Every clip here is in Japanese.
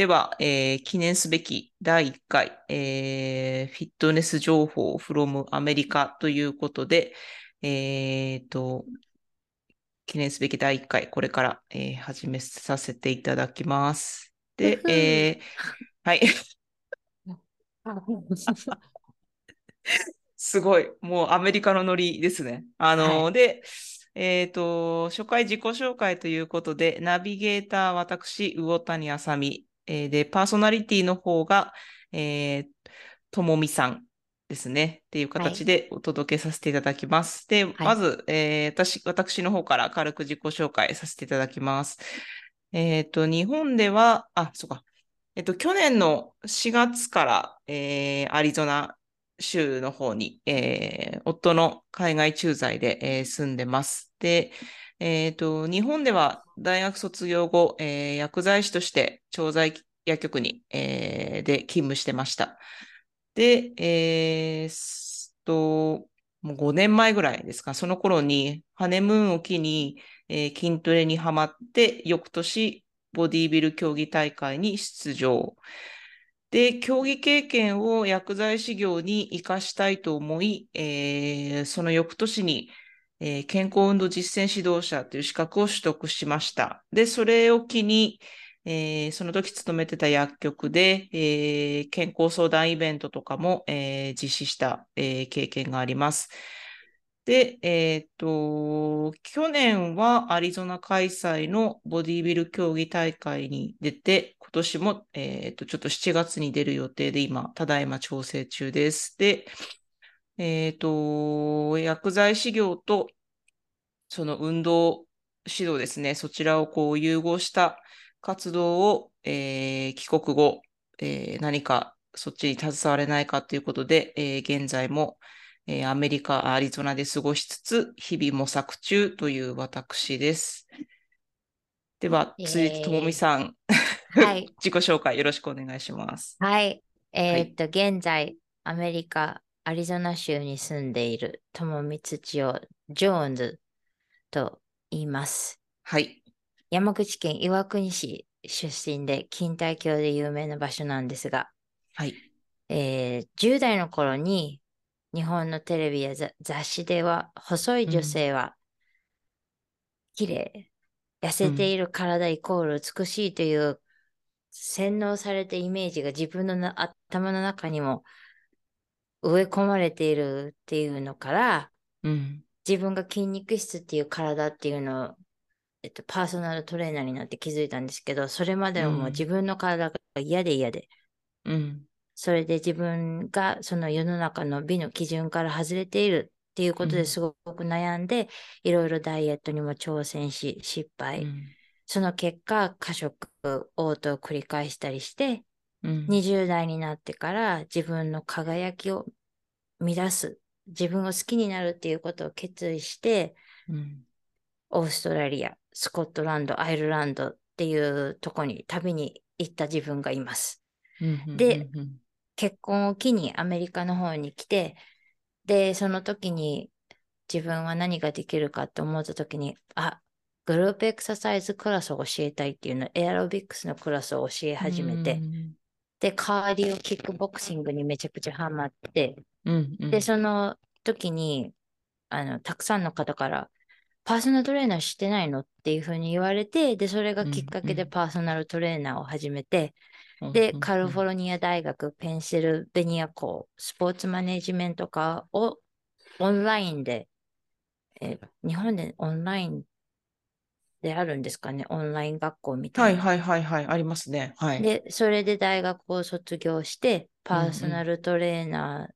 では、えー記念すべき第1回、えーフィットネス情報 from アメリカということで、えーと、記念すべき第1回、これから、えー始めさせていただきます。でえーはい。すごい。もうアメリカのノリですね。あの、はで、えっと、初回自己紹介ということで、ナビゲーター、私、魚谷あさみ、えーで、パーソナリティの方が、えーともみさんですね。っていう形でお届けさせていただきます。で、まず、えー私、私の方から軽く自己紹介させていただきます。えっと、日本では、あ、そうか。えっと、去年の4月から、えーアリゾナ州の方に、えー夫の海外駐在で、えー住んでます。で、えっと、日本では大学卒業後、えー薬剤師として調剤薬局に、えーで勤務してました。で、えーすと、もう5年前ぐらいですか、その頃にハネムーンを機に、えー筋トレにハマって、翌年、ボディービル競技大会に出場。で、競技経験を薬剤師業に活かしたいと思い、えーその翌年に、えー健康運動実践指導者という資格を取得しました。で、それを機に、えーその時勤めてた薬局で、えー健康相談イベントとかも、え実施した、え経験があります。で、えっと、去年はアリゾナ開催のボディビル競技大会に出て、今年も、えっと、ちょっと7月に出る予定で今、ただいま調整中です。で、えっと、薬剤師業と、その運動指導ですね、そちらをこう融合した活動を、えー帰国後、えー何かそっちに携われないかということで、えー現在も、えーアメリカ、アリゾナで過ごしつつ、日々模索中という私です。では、続いてともみさん、はい。自己紹介よろしくお願いします。はい。えーっと、現在、アメリカ、アリゾナ州に住んでいる友光千代ジョーンズと言います。はい。山口県岩国市出身で、錦帯橋で有名な場所なんですが、はい。えー10代の頃に日本のテレビやざ雑誌では細い女性は綺麗、痩せている体イコール美しいという洗脳されたイメージが自分のな頭の中にも植え込まれているっていうのからうん。自分が筋肉質っていう体っていうのを、えっと、パーソナルトレーナーになって気づいたんですけどそれまではもううん自分の体が嫌で嫌でうん。それで自分がその世の中の美の基準から外れているっていうことうんですごく悩んで、いろいろダイエットにも挑戦し、失敗。うんその結果、過食、嘔吐を繰り返したりして、うん。20代になってから自分の輝きを乱す、自分を好きになるっていうことを決意して、うん。オーストラリア、スコットランド、アイルランドっていうとこに旅に行った自分がいます。うんで結婚を機にアメリカの方に来て、で、その時に自分は何ができるかって思った時に、あ、グループエクササイズクラスを教えたいっていうの、エアロビクスのクラスを教え始めて、うんで、カーディオキックボクシングにめちゃくちゃハマって、うんうん。で、その時に、あの、たくさんの方から、パーソナルトレーナーしてないのっていうふうに言われて、で、それがきっかけでパーソナルトレーナーを始めて、うんで、うんカリフォルニア大学、ペンシルベニア校、スポーツマネジメント科をオンラインで、えー日本でオンラインであるんですかね、オンライン学校みたな。はいいはいはいはい、ありますね。はい。で、それで大学を卒業して、パうんうんーソナルトレーナー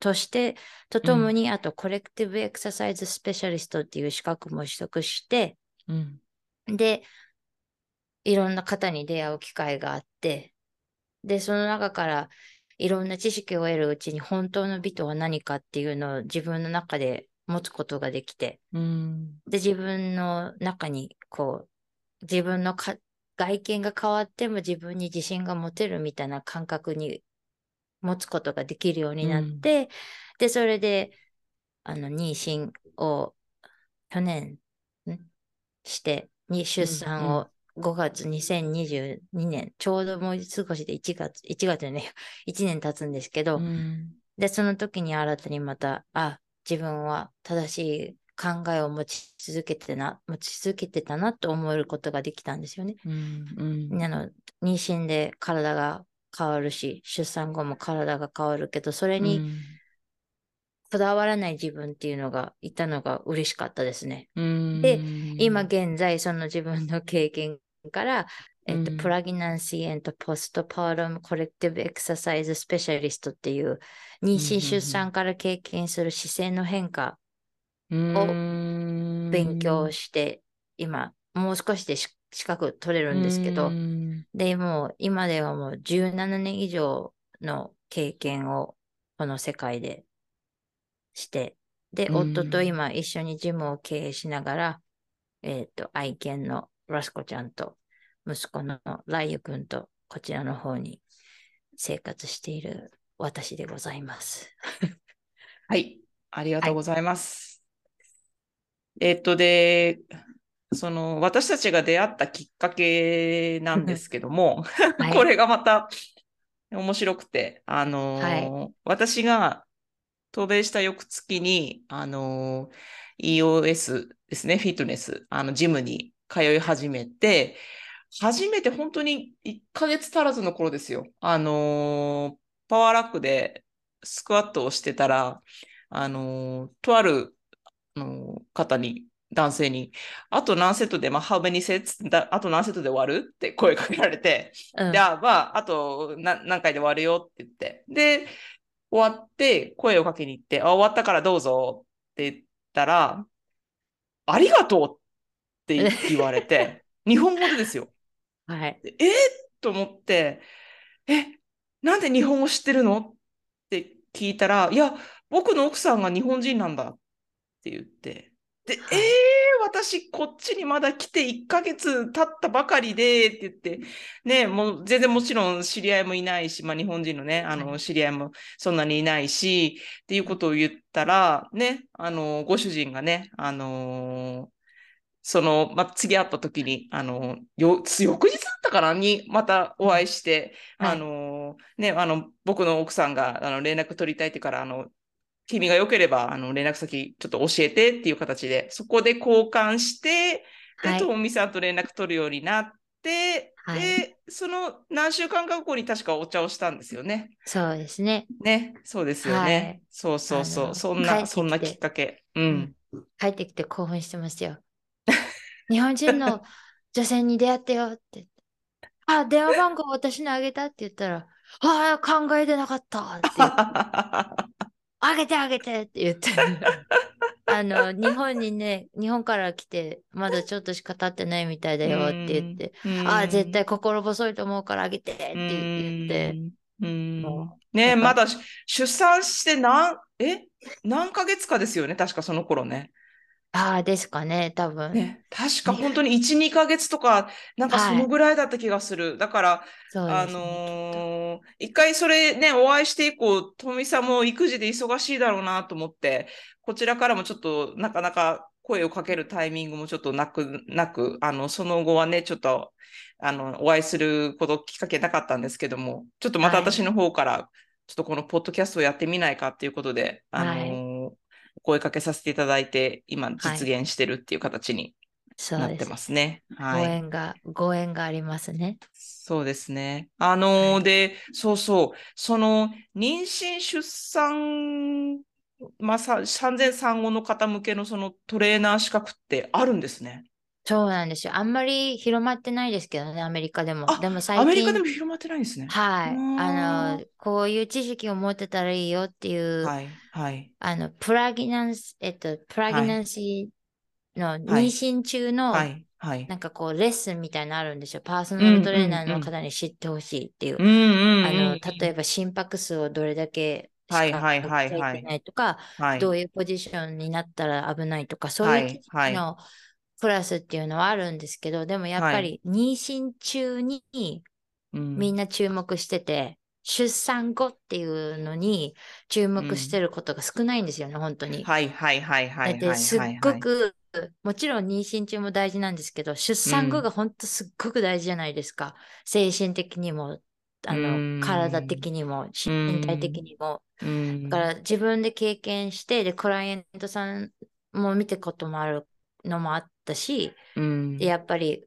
として、とともに、あと、コレクティブエクササイズスペシャリストっていう資格も取得して、うんで、いろんな方に出会う機会があって、で、その中からいろんな知識を得るうちに本当の美とは何かっていうのを自分の中で持つことができて、うん。で、自分の中にこう、自分のか外見が変わっても自分に自信が持てるみたいな感覚に持つことができるようになって、で、それで、あの、妊娠を去年ん？して、に出産を5月2022年、ちょうどもう少しで1月、1月でね、1年経つんですけど、うん。で、その時に新たにまた、あ、自分は正しい考えを持ち続けてな、持ち続けてたなと思えることができたんですよね。うんうんあの、妊娠で体が変わるし、出産後も体が変わるけど、それにこだわらない自分っていうのがいたのが嬉しかったですね。うんで今現在、その自分の経験から、えっと、うん。プラギナンシーポストパートムコレクティブエクササイズスペシャリストっていう妊娠出産から経験する姿勢の変化を勉強して、今もう少しでし資格取れるんですけど、でもう今ではもう17年以上の経験をこの世界でして、で、うん。夫と今一緒にジムを経営しながら、えっ、と、愛犬のラスコちゃんと息子のライユくんとこちらの方に生活している私でございます。はい、ありがとうございます。えっと、で、その、私たちが出会ったきっかけなんですけども、はい これがまた面白くて、あのーは私が渡米した翌月に、あのー EOS ですね、フィットネス、あの、ジムに通い始めて、初めて本当に1ヶ月足らずの頃ですよ。あのーパワーラックでスクワットをしてたら、あのーとある、あのー方に、男性に、あと何セットで、まあ、how many sets? だあと何セットで終わるって声かけられて、うんじゃあ、まあ、あとな何回で終わるよって言って。で、終わって、声をかけに行って、あ、終わったからどうぞって言ったら、ありがとうって言われて、日本語でですよ。はい。でえ？ーと思って、え、なんで日本語知ってるの？って聞いたら、いや、僕の奥さんが日本人なんだって言って、で、はい。えー、私こっちにまだ来て1ヶ月経ったばかりでって言って、ね、もう全然もちろん知り合いもいないし、まあ日本人のね、あのはい。知り合いもそんなにいないし、っていうことを言ったら、ね、あの、ご主人がね、あのその、まあ、次会った時に、あの、よ、翌日だったかな？に、またお会いして、はいあの、ね、あの、僕の奥さんが、あの、連絡取りたいってから、あの、君が良ければ、あの、連絡先ちょっと教えてっていう形で、そこで交換して、で、はいともみさんと連絡取るようになって、はいで、その何週間か後に確かお茶をしたんですよね。そうですね。ね、そうですよね。はいそうそうそう。そんな、そんなきっかけ。うん。帰ってきて興奮してますよ。日本人の女性に出会ってよって。あ、電話番号私にあげたって言ったら、ああ、考えてなかったって言って、あげてあげてって言って。あの、日本にね、日本から来て、まだちょっとしか経ってないみたいだよって言って、うん、ああ、絶対心細いと思うからあげてって言って、うん。もねまだし出産して何、え？何ヶ月かですよね、確かその頃ね。ああ、ですかね、多分。ね、確か本当に1、2ヶ月とか、なんかそのぐらいだった気がする。だから、ね。のー一回それね、お会いして以降、とみさんも育児で忙しいだろうなと思って、こちらからもちょっとなかなか声をかけるタイミングもちょっとなく、なく、あの、その後はね、ちょっと、あの、お会いすることきっかけなかったんですけども、ちょっとまたはい私の方から、ちょっとこのポッドキャストをやってみないかっていうことで、あのー声かけさせていただいて、今実現してるっていう形になって。ますね。ごはい。縁が、ご縁がありますね。そうですね。あのーはいで、そうそう、その妊娠、出産、まあ、さ産前産後の方向けのそのトレーナー資格ってあるんですね。そうなんですよ。あんまり広まってないですけどね、アメリカでも。あでも最アメリカで近、も広まってないんですね。はい。あの、こういう知識を持ってたらいいよっていう、はい、はい、あの、プラギナンス、えっと、プラギナンシーの妊娠中の、はい、はい。なんかこう、レッスンみたいなのあるんですよ。パーソナルトレーナーの方に知ってほしいっていうう。んうんうん。あの、例えば心拍数をどれだけはいはい測はいっちゃいけないとか、はい、どういうポジションになったら危ないとか、そういう知識はいのクラスっていうのはあるんですけど、でもやっぱり妊娠中にみんな、な注目してて、出産後っていうのに注目してることが少ないんですよね、本当に。はい、はい、はい、はい、はい。だってすっごくもちろん妊娠中も大事なんですけど、出産後が本当すっごく大事じゃないですか。精神的にも、あうんの、体的にも、身体的にも。うんだから自分で経験して、で、クライアントさんも見たこともあるのもあったし、うんでやっぱり、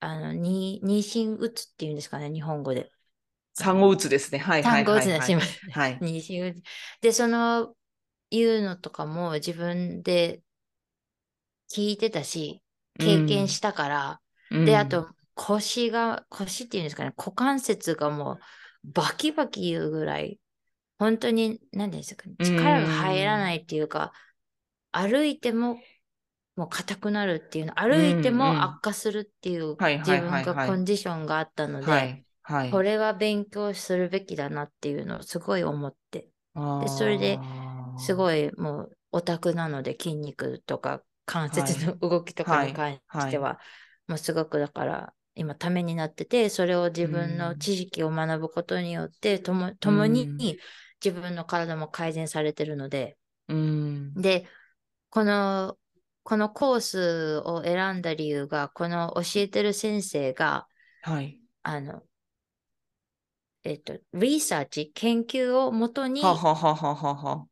あの、に妊娠うつっていうんですかね、日本語で。産後うつですね。はい。産後うつね、すいません。はい。妊娠うつ。で、その、いうのとかも自分で聞いてたし、経験したから、うんで、あ、と、腰が、腰っていうんですかね、股関節がもうバキバキ言うぐらい、本当に、何ですかね、力が入らないっていうか、歩いても、もう硬くなるっていうの、歩いても悪化するっていうはい自分がコンディションがあったので。これは勉強するべきだなっていうのをすごい思って、でそれですい。ごいもうオタクなので筋肉とか関節の動きとかに関しては、もうすごくだから今ためになってて、それを自分の知識を学ぶことによってとも共にうん自分の体も改善されてるので、うん。で、この、このコースを選んだ理由が、この教えてる先生が、はい。あの、えっと、リサーチ、研究をもとにはははははは。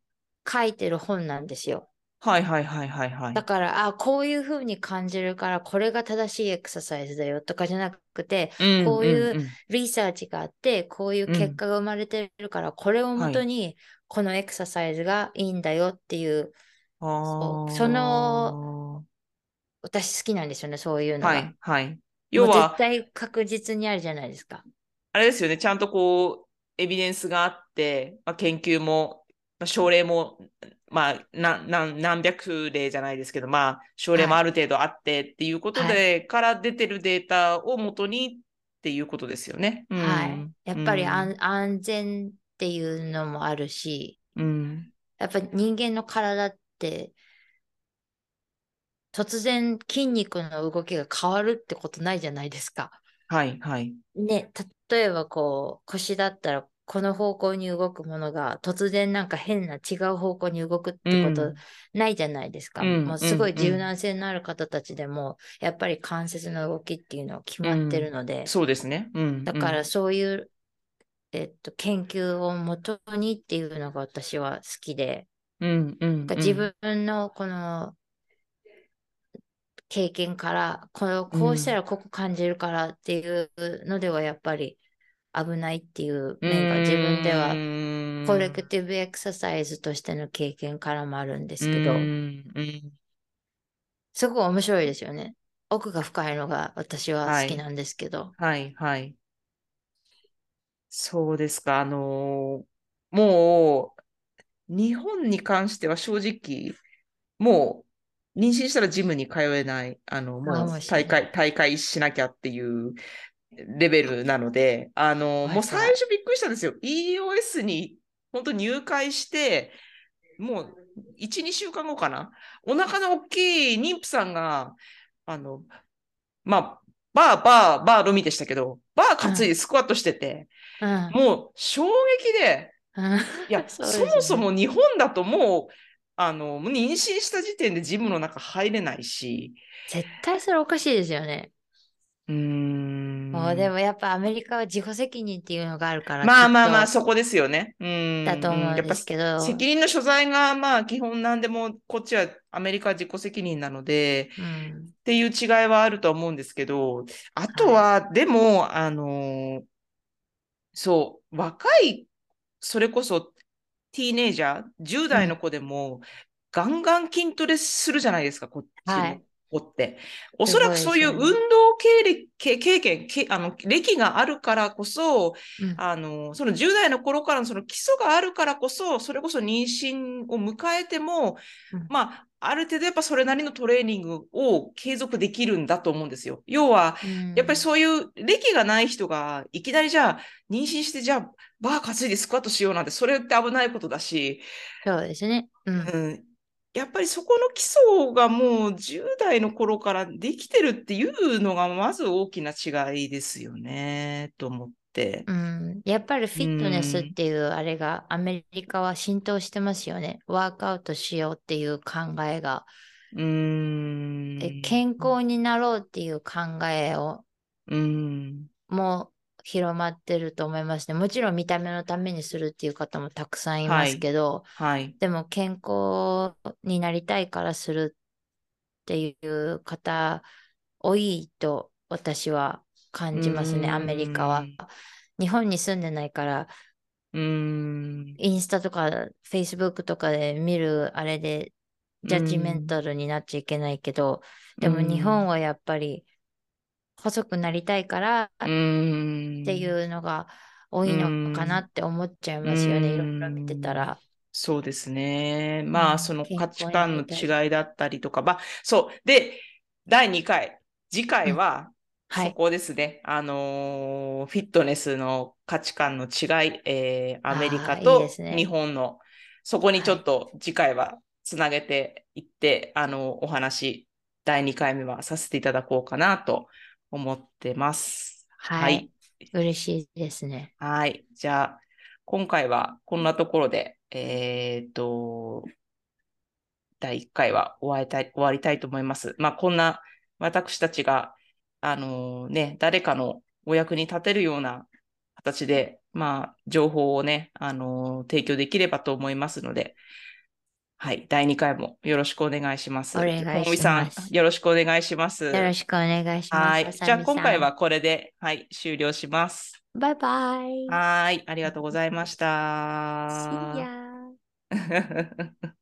書いてる本なんですよ。はいはいはいはいはいだ。から、あ、こういうふうに感じるから、これが正しいエクササイズだよとかじゃなくて、うんこういうんんリサーチがあって、こういう結果が生まれてるから、これをもとに、このエクササイズがいいんだよっていう、あーその私好きなんですよね、そういうのが。はいはい。も要う絶は、対確実にあるじゃないですか。あれですよね、ちゃんとこう、エビデンスがあって、まあ、研究も、まあ、症例も、まあなな何百例じゃないですけど、まあ、症例もある程度あってっていうことで、はから出てるデータをもとにっていうことですよね。うんはい。やっぱりうん安,、安全っていうのもあるし、うん。やっぱり人間の体って、突然筋肉の動きが変わるってことないじゃないですか。はいはい。ね、例えばこう腰だったらこの方向に動くものが突然なんか変な違う方向に動くってことうんないじゃないですか。うんもうすごいうんうん柔軟性のある方たちでも、やっぱり関節の動きっていうのは決まってるので、そうですね。うん。だからそういう、えっと、研究をもとにっていうのが私は好きで、うん、うん、うん。自分のこの経験から、このこうしたらここ感じるからっていうのではやっぱり危ないっていう面が自分でははコレクティブエクササイズとしての経験からもあるんですけど、すごい面白いですよね。奥が深いのが私は好きなんですけど。はい、はい。そうですか。あのーもう、日本に関しては正直、もう、妊娠したらジムに通えない、あの、あもう大会、大会しなきゃっていうレベルなので、あの、はいもう最初びっくりしたんですよ。EOS に本当入会して、もう1、2週間後かな。お腹の大きい妊婦さんが、あの、まあ、バー、バー、バーのみでしたけど、バー担いでスクワットしてて、うん。もう衝撃で、うんいや、そそもそも日本だともう、あの、妊娠した時点でジムの中入れないし、絶対それおかしいですよね。うーん。もうでもやっぱアメリカは自己責任っていうのがあるから。まあまあまあ、そこですよね。うん。だと思うんですけど。責任の所在がまあ基本なんでも、こっちはアメリカは自己責任なので、うん。っていう違いはあると思うんですけど、あとは、でも、あのーそう、若い、それこそティーネイジャー、10代の子でも、ガンガン筋トレするじゃないですか、こっちのはい。子って。おそらくそういう運動経歴経経験けあの、歴があるからこそ、うん。あの、その10代の頃からのその基礎があるからこそ、それこそ妊娠を迎えても、うん。まあ、ある程度やっぱそれなりのトレーニングを継続できるんだと思うんですよ。要は、やっぱりそういう歴がない人がいきなりじゃあ妊娠してじゃあバー担いでスクワットしようなんてそれって危ないことだし、そうですね。うん。うん、やっぱりそこの基礎がもう10代の頃からできてるっていうのがまず大きな違いですよね、と思って。うん、やっぱりフィットネスっていうあれがアメリカは浸透してますよね。ワークアウトしようっていう考えがうーん。健康になろうっていう考えをうん。も広まってると思いますね。もちろん見た目のためにするっていう方もたくさんいますけど、はい。でも健康になりたいからするっていう方多いと私は感じますね、うんアメリカは。日本に住んでないから、うーん。インスタとかフェイスブックとかで見るあれでジャッジメンタルになっちゃいけないけど、でも日本はやっぱり細くなりたいからっうん。ていうのが多いのかなって思っちゃいますよね、うんいろいろ見てたら。そうですね。うんまあ、その価値観の違いだったりとか、まあ、そう。で、第2回、次回は、はい。そこですね。あのーフィットネスの価値観の違い、えーアメリカと日本の、そこにちょっと次回はつなげていって、あの、お話、第2回目はさせていただこうかなと思ってます。はい。嬉しいですね。はい。じゃあ、今回はこんなところで、えっと、第1回は終わりたい、終わりたいと思います。まあ、こんな私たちが、あのね、誰かのお役に立てるような形で、まあ、情報をね、あの提供できればと思いますので、はい。第2回もよろしくお願いします。お願いしますさん、よろしくお願いします。よろしくお願いします。はい。じゃあ、今回は。これで、はい、終了します。バイバイ。はい。ありがとうございました。